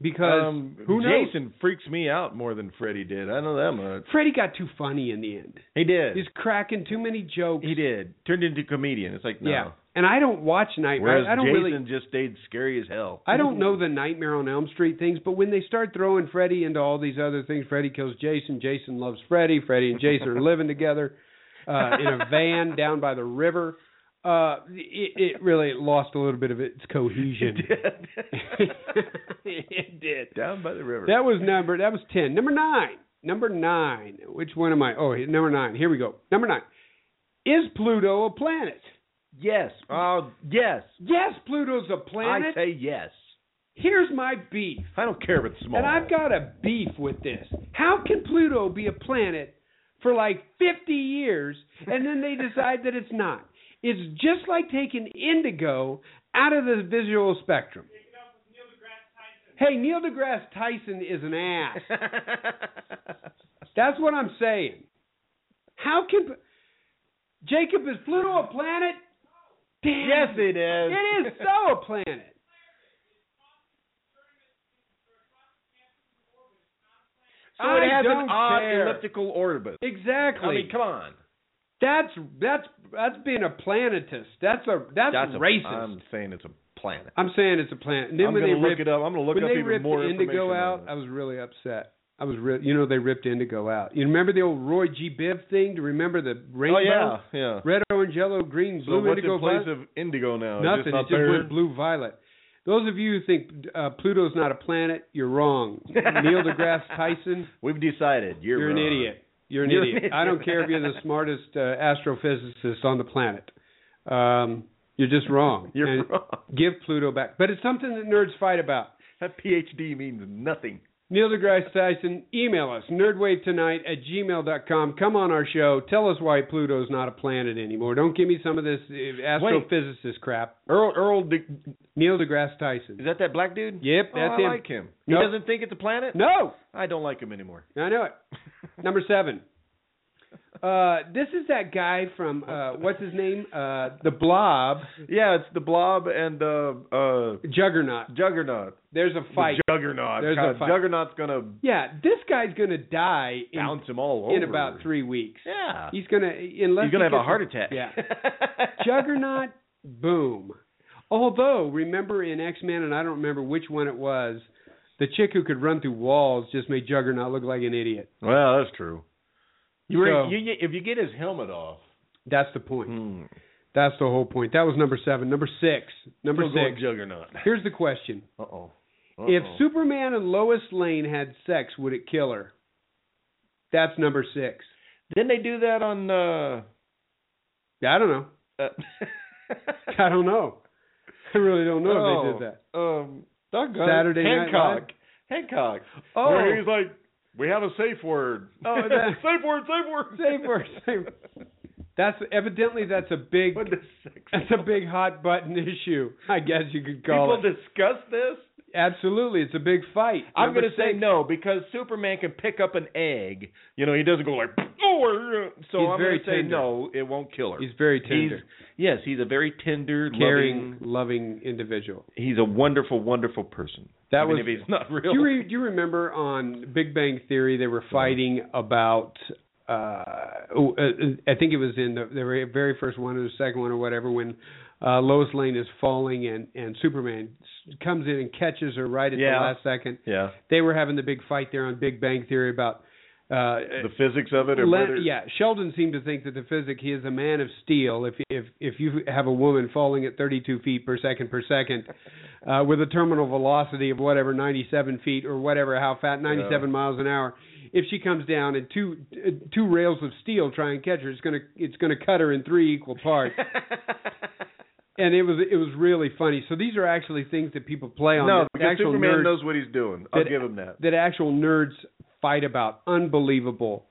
Because um, who knows? Jason freaks me out more than Freddy did. I know that much. Freddy got too funny in the end. He did. He's cracking too many jokes. he did. Turned into a comedian. It's like no. Yeah, and I don't watch Nightmare. Whereas I don't Jason really. just stayed scary as hell. I don't know the Nightmare on Elm Street things, but when they start throwing Freddy into all these other things, Freddy kills Jason, Jason loves Freddy, Freddy and Jason are living together uh, in a van down by the river. Uh, it, it really lost a little bit of its cohesion. it did. it did. Down by the river. That was number. That was ten. Number nine. Number nine. Which one am I? Oh, number nine. Here we go. Number nine. Is Pluto a planet? yes. Oh, yes. Yes, Pluto's a planet. I say yes. Here's my beef. I don't care if it's small. And I've got a beef with this. How can Pluto be a planet for like 50 years and then they decide that it's not? It's just like taking indigo out of the visual spectrum. Hey, Neil deGrasse Tyson is an ass. That's what I'm saying. How can Jacob is Pluto a planet? Damn. yes, it is. It is so a planet. So I it has an odd care. elliptical orbit. Exactly. I mean, come on. That's that's that's being a planetist. That's a that's, That's racist. I'm saying it's a planet. I'm saying it's a planet. And then I'm when they look ripped, it up. I'm gonna look up they even ripped more Indigo out, I was really upset. I was re- you know they ripped Indigo out. You remember the old Roy G. Biv thing? Do you remember the rainbow? Oh yeah, yeah. Red, orange, yellow, green, blue. So what's indigo, in place violet? of indigo now? Nothing. It's It just, just went blue, violet. Those of you who think uh, Pluto's not a planet, you're wrong. Neil deGrasse Tyson, We've decided you're, you're an idiot. You're an You're an idiot. idiot. I don't care if you're the smartest uh, astrophysicist on the planet. Um, you're just wrong. You're And wrong. Give Pluto back. But it's something that nerds fight about. That PhD means nothing. Neil deGrasse Tyson, email us, nerdwavetonight at gmail.com. Come on our show. Tell us why Pluto's not a planet anymore. Don't give me some of this uh, astrophysicist crap. Earl Earl De- Neil deGrasse Tyson. is that that black dude? Yep, Oh, that's I him. like him. He Nope. doesn't think it's a planet. No, I don't like him anymore. I know it. Number seven. Uh, this is that guy from uh, what's his name? Uh, the Blob, Yeah, it's the Blob and uh uh Juggernaut. Juggernaut. There's a fight. The Juggernaut. There's God, a fight. Juggernaut's gonna Yeah, this guy's gonna die in, bounce him all over in about three weeks. Yeah. He's gonna unless He's gonna he have a heart attack. Yeah, Juggernaut, boom. Although remember in X Men, and I don't remember which one it was, the chick who could run through walls just made Juggernaut look like an idiot. well, that's true. You were So- you, if you get his helmet off. That's the point. Hmm. That's the whole point. That was number seven. Number six. Number Still six. Juggernaut. Here's the question: Uh oh. If Superman and Lois Lane had sex, would it kill her? That's number six. didn't they do that on uh, I don't know. uh I don't know. I really don't know oh, if they did that. Um. Saturday Night Hancock. Hancock. Oh. He's like, We have a safe word. Oh, that- safe word, safe word. Safe word. Safe. That's evidently that's a big What the sex that's a big hot button issue. I guess you could call People it. discuss this? Absolutely, it's a big fight. I'm going to say no because Superman can pick up an egg. You know, he doesn't go like, oh, uh," so He's I'm going to say no, it won't kill her. He's very tender, He's, yes, he's a very tender, caring, loving. loving individual. He's a wonderful, wonderful person. That even was- if he's not real. Do you, re, do you remember on Big Bang Theory they were fighting about? Uh, oh, uh, I think it was in the, the very- very first one or the second one or whatever when uh, Lois Lane is falling and and Superman comes in and catches her right at Yeah. the last second. yeah. They were having the big fight there on Big Bang Theory about Uh, The physics of it, or whether- yeah, Sheldon seemed to think that the physics. he is a man of steel. If if if you have a woman falling at 32 feet per second per second, uh, with a terminal velocity of whatever 97 feet or whatever how fat 97 miles an hour, if she comes down and two uh, two rails of steel try and catch her, it's gonna it's gonna cut her in three equal parts. and it was it was really funny. So these are actually things that people play on. no, because actual Superman nerds, knows what he's doing. I'll that- give him that. that actual nerds fight about. Unbelievable.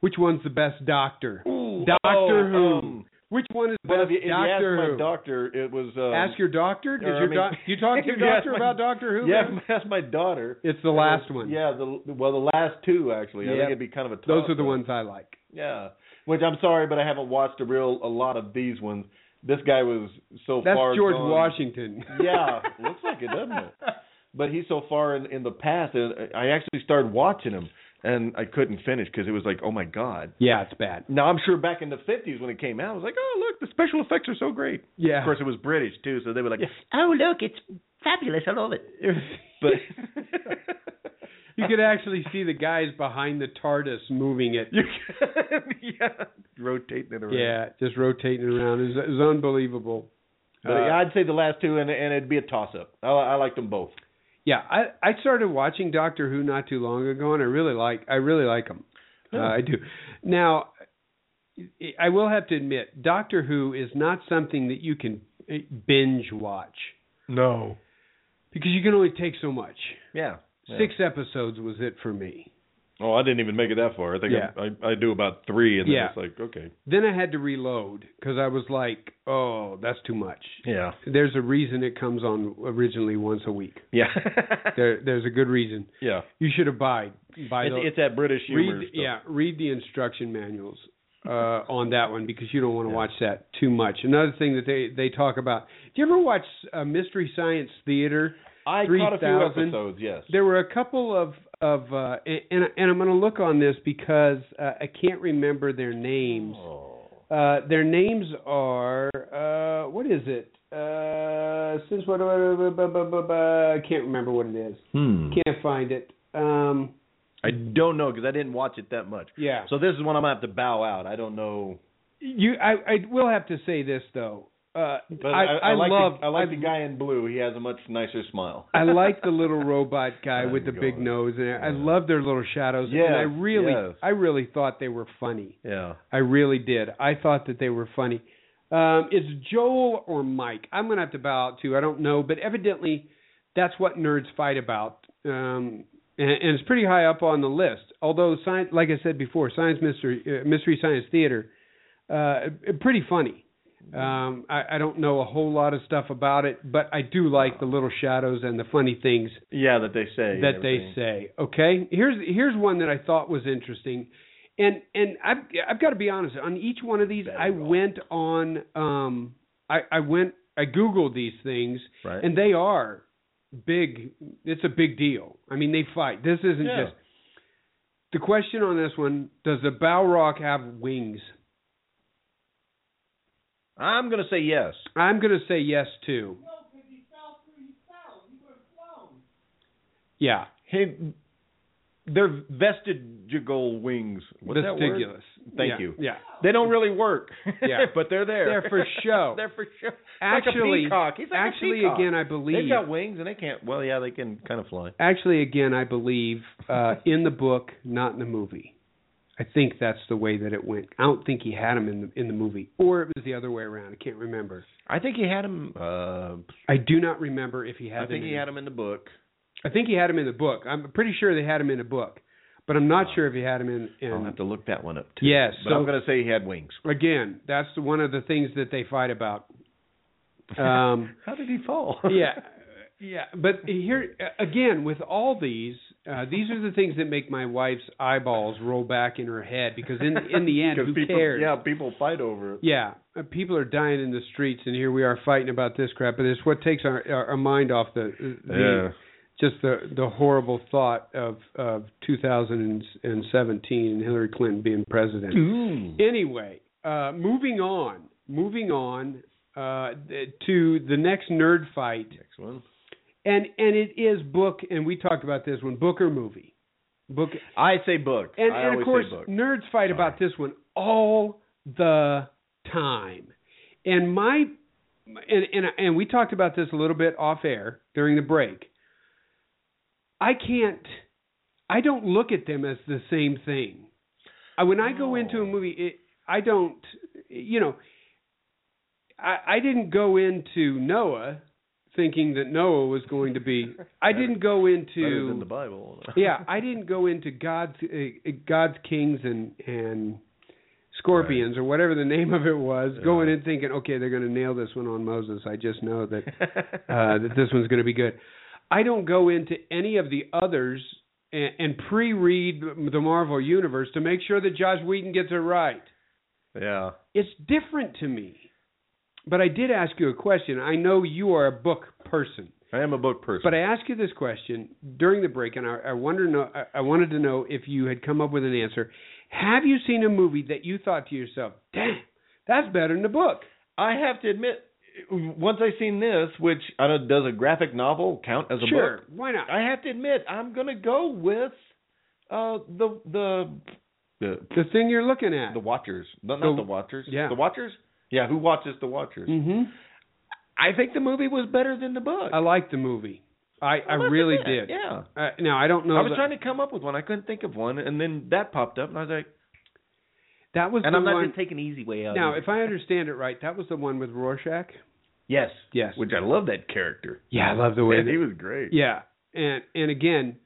Which one's the best doctor? Doctor oh, Who. um, Which one is the best if you, if you Doctor ask Who? doctor, it was. Um, Ask your doctor. Did or, I your mean- doc- you talk to your if you ask doctor my- about Doctor Who? Yeah, ask my daughter. It's the last one. Yeah, the well, the last two actually. I think it'd be kind of a. Those are the toss-up. ones I like. Yeah, which I'm sorry, but I haven't watched a real a lot of these ones. This guy was so That's far. George gone. Washington. Yeah, looks like it, doesn't it? But he's so far in in the past, and I actually started watching him, and I couldn't finish because it was like, oh my god. Yeah, it's bad. Now I'm sure back in the 50s when it came out, I was like, oh look, the special effects are so great. Yeah. Of course, it was British too, so they were like, Oh, look, it's fabulous. I love it. but You could actually see the guys behind the TARDIS moving it. yeah, rotating it around. Yeah, just rotating it around. It was, it was unbelievable. But Uh, I'd say the last two, and and it'd be a toss up. I, I liked them both. Yeah, I I started watching Doctor Who not too long ago, and I really like I really like them. Uh, I do. Now, I will have to admit, Doctor Who is not something that you can eh, binge watch No. because you can only take so much. Yeah. yeah. Six episodes was it for me. Oh, I didn't even make it that far. I think Yeah. I, I I do about three, and then Yeah. it's like okay. Then I had to reload because I was like, "Oh, that's too much." Yeah. There's a reason it comes on originally once a week. Yeah. There, there's a good reason. yeah. You should abide by It's, the. it's that British humor. read yeah read the instruction manuals uh on that one because you don't want to watch that too much another thing that they they talk about do you ever watch uh, mystery science theater I caught a few 3000? episodes. Yes. there were a couple of of uh and and i'm going to look on this because uh, i can't remember their names Oh. uh their names are uh what is it uh since what I can't remember what it is Hmm. can't find it um I don't know because I didn't watch it that much. yeah So this is one I'm gonna have to bow out. I don't know. You, I, I will have to say this though. Uh, But I, I, I, like love, the, I like I, the guy in blue. He has a much nicer smile. I like the little robot guy with the big nose, and I love their little shadows. Yes, and I really, yes. I really thought they were funny. Yeah. I really did. I thought that they were funny. Um, it's Joel or Mike. I'm gonna have to bow out to. I don't know, but evidently, that's what nerds fight about. Um, and, and it's pretty high up on the list. Although, science, like I said before, science mystery, uh, mystery science theater, uh, pretty funny. Um, I, I don't know a whole lot of stuff about it, but I do like the little shadows and the funny things Yeah, that they say. that they say. Okay, here's here's one that I thought was interesting, and and I've I've got to be honest. On each one of these, I went on. Um, I I went. I googled these things, Right. and they are big. It's a big deal. I mean, they fight. This isn't Yeah. just. The question on this one: Does the Balrog have wings? I'm gonna say yes. I'm going to say yes too. Yeah, Hey, they're vestigial wings. What's vestigious. Thank Yeah, you. Yeah. They don't really work. Yeah. but they're there. They're for show. they're for show. Actually, like a peacock. He's like a actually, again, I believe They've got wings and they can't. Well, yeah, they can kind of fly. Actually, again, I believe uh, in the book, not in the movie. I think that's the way that it went. I don't think he had him in the in the movie, or it was the other way around. I can't remember. I think he had him. Uh, I do not remember if he had. I him think in he had him in the book. I think he had him in the book. I'm pretty sure they had him in a book, but I'm not sure if he had him in. in I'll have to look that one up too. Yes, but so- I'm going to say he had wings. again, that's one of the things that they fight about. Um, How did he fall? yeah, yeah. But here again, with all these, uh, these are the things that make my wife's eyeballs roll back in her head because in in the end, who people, cares? Yeah, people fight over it. Yeah, uh, people are dying in the streets, and here we are fighting about this crap. But it's what takes our our, our mind off the, the just the the horrible thought of of 2017 and Hillary Clinton being president. Anyway, uh, moving on, moving on uh, to the next nerd fight, Next one. And and it is book, and we talked about this one, book or movie. Book. I say book. And, and of course, nerds fight about this one all the time. And my and and and we talked about this a little bit off air during the break. I can't. I don't look at them as the same thing. I, when I go into a movie, it, I don't. You know, I, I didn't go into Noah thinking that Noah was going to be. I didn't go into the Bible. yeah, I didn't go into God's uh, God's kings and and scorpions or whatever the name of it was, going in thinking, okay, they're going to nail this one on Moses. I just know that uh, that this one's going to be good. I don't go into any of the others and, and pre-read the Marvel universe to make sure that Joss Whedon gets it right. Yeah. It's different to me. But I did ask you a question. I know you are a book person. I am a book person. But I asked you this question during the break, and I, I wonder know, I- I wanted to know if you had come up with an answer. Have you seen a movie that you thought to yourself, "Damn, that's better than the book"? I have to admit, once I seen this, which I don't, does a graphic novel count as a Sure, book? Sure, why not? I have to admit, I'm gonna go with uh the the the The thing you're looking at. the Watchers. No, The- not the Watchers. yeah. The Watchers. Yeah, who watches the Watchers? hmm I think the movie was better than the book. I liked the movie. I, I really did. Yeah. Uh, now I don't know. I was that, trying to come up with one. I couldn't think of one, and then that popped up, and I was like, That was and I'm not one. just taking easy way out. Now, if I understand it right, that was the one with Rorschach. yes, Yes. which I love that character. Yeah, I love the way that- he was great. Yeah, and and again,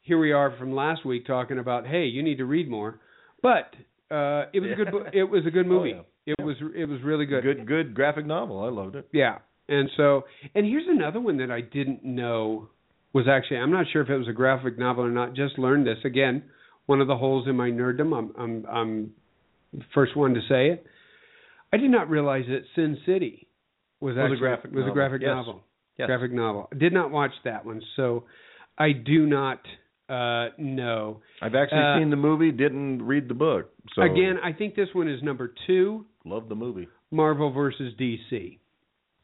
here we are from last week talking about, hey, you need to read more, but uh, it was a good. It was a good Oh, movie. yeah. It was it was really good. Good, good graphic novel. I loved it. Yeah, and so and here's another one that I didn't know was actually I'm not sure if it was a graphic novel or not. Just learned this again. One of the holes in my nerddom. I'm I'm I'm the first one to say it. I did not realize that Sin City was, Was a actually graphic was a novel. graphic Yes. novel. Yes. Graphic novel. Did not watch that one, so I do not uh know. I've actually Uh, seen the movie, didn't read the book. So Again, I think this one is number two. Love the movie. Marvel versus DC.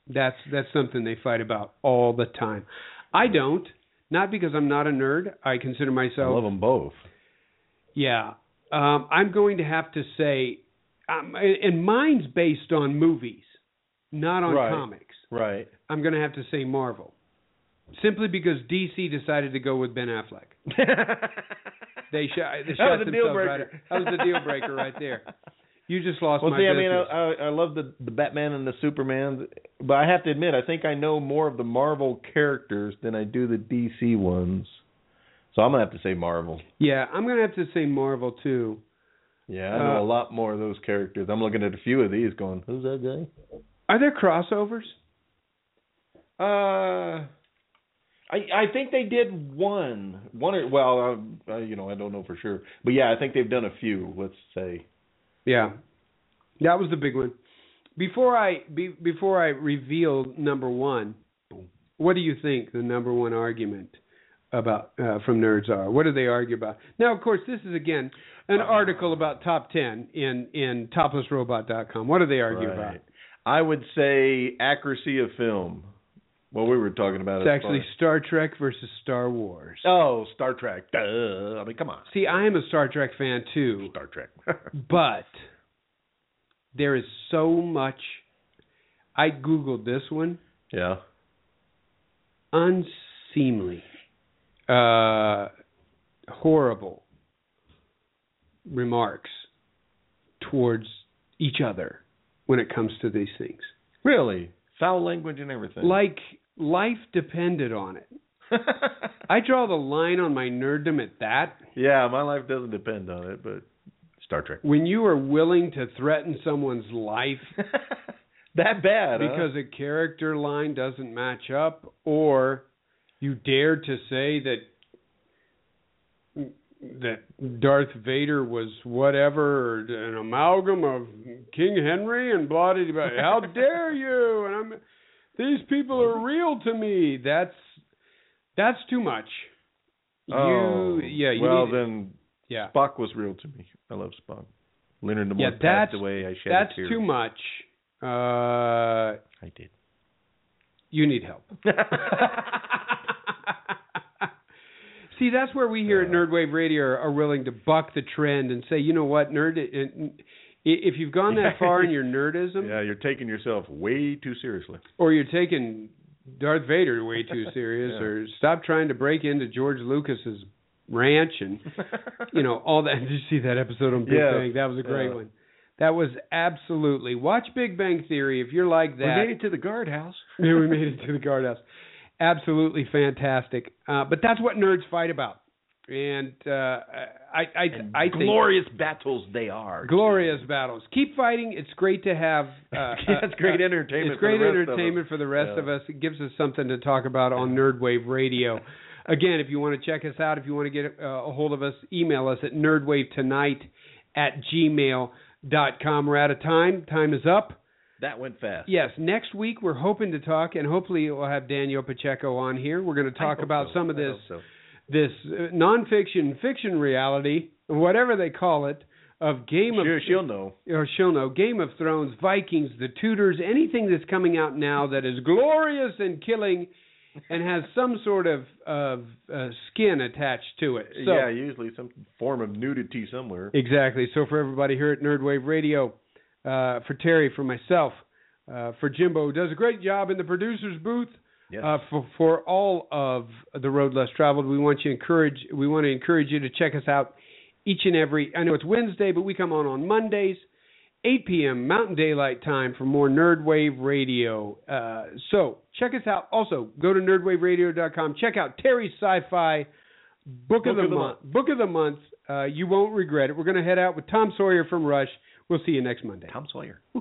That's that's something they fight about all the time. I don't, not because I'm not a nerd. I consider I myself. love them both. Yeah, um, I'm going to have to say, um, and mine's based on movies, not on Right. comics. Right. I'm going to have to say Marvel, simply because DC decided to go with Ben Affleck. They shot. They That shot was a deal themselves right. breaker. That was the deal breaker right there. You just lost Well, see, I mean, I, I I love the the Batman and the Superman, but I have to admit, I think I know more of the Marvel characters than I do the DC ones. So I'm gonna have to say Marvel. yeah, I'm going to have to say Marvel too. Yeah, I know Uh, a lot more of those characters. I'm looking at a few of these, going, "Who's that guy?" Are there crossovers? Uh, I I think they did one, one or well, uh, uh, you know, I don't know for sure, but yeah, I think they've done a few. Let's say. Yeah, that was the big one. Before I be, before I reveal number one, what do you think the number one argument about uh, from nerds are? What do they argue about? Now, of course, this is again an article about top ten in in toplessrobot.com. What do they argue about? I would say accuracy of film. What we were talking about. It. It's actually Star Trek versus Star Wars. Oh, Star Trek. Duh. I mean, come on. See, I am a Star Trek fan too. Star Trek. but there is so much. I googled this one. yeah. Unseemly, uh, horrible remarks towards each other when it comes to these things. Really? Foul language and everything. Like life depended on it. I draw the line on my nerddom at that. yeah, my life doesn't depend on it, but Star Trek. When you are willing to threaten someone's life that bad? huh? because a character line doesn't match up or you dare to say that that Darth Vader was whatever an amalgam of King Henry and blah blah blah. How dare you? And I'm these people are mm-hmm. real to me. That's that's too much. oh, you yeah, you well need, then, yeah. Spock was real to me. I love Spock. Leonard Nimoy Yeah, passed away. I shed that's too much. Uh I did. you need help. See, that's where we here at uh. Nerdwave Radio are, are willing to buck the trend and say, you know what, nerd. Uh, If you've gone that far in your nerdism, Yeah, you're taking yourself way too seriously. or you're taking Darth Vader way too serious, Yeah. or stop trying to break into George Lucas's ranch and you know all that. Did you see that episode on Big Yeah. Bang? That was a great Yeah. one. That was absolutely watch Big Bang Theory if you're like that. We made it to the guardhouse. yeah, we made it to the guardhouse. Absolutely fantastic. Uh, but that's what nerds fight about, and uh, I I I think Glorious battles they are. glorious battles. Keep fighting. It's great to have. Uh, That's great uh, entertainment It's for great the rest of entertainment for the rest Yeah. of us. It gives us something to talk about on Nerdwave Radio. Again, if you want to check us out, if you want to get uh, a hold of us, email us at nerdwavetonight at gmail.com. We're out of time. Time is up. That went fast. Yes, next week we're hoping to talk, and hopefully we'll have Danielle Pacheco on here. We're going to talk about so. some of I this. This uh, nonfiction fiction reality, whatever they call it, of Game of Sure, she'll know. or she'll know Game of Thrones, Vikings, The Tudors, anything that's coming out now that is glorious and killing, and has some sort of of uh, skin attached to it. So, yeah, usually some form of nudity somewhere. Exactly. So for everybody here at Nerdwave Radio, uh, for Terry, for myself, uh, for Jimbo, who does a great job in the producer's booth. Yes. Uh, for for all of the road less traveled, we want you encourage we want to encourage you to check us out each and every. I know it's Wednesday, but we come on on Mondays, 8 p.m. Mountain Daylight Time for more Nerdwave Radio. Uh, so check us out. Also, go to nerdwaveradio.com. Check out Terry's Sci-Fi Book, of the, month. Book of the month. Uh, you won't regret it. We're going to head out with Tom Sawyer from Rush. We'll see you next Monday. Tom Sawyer. A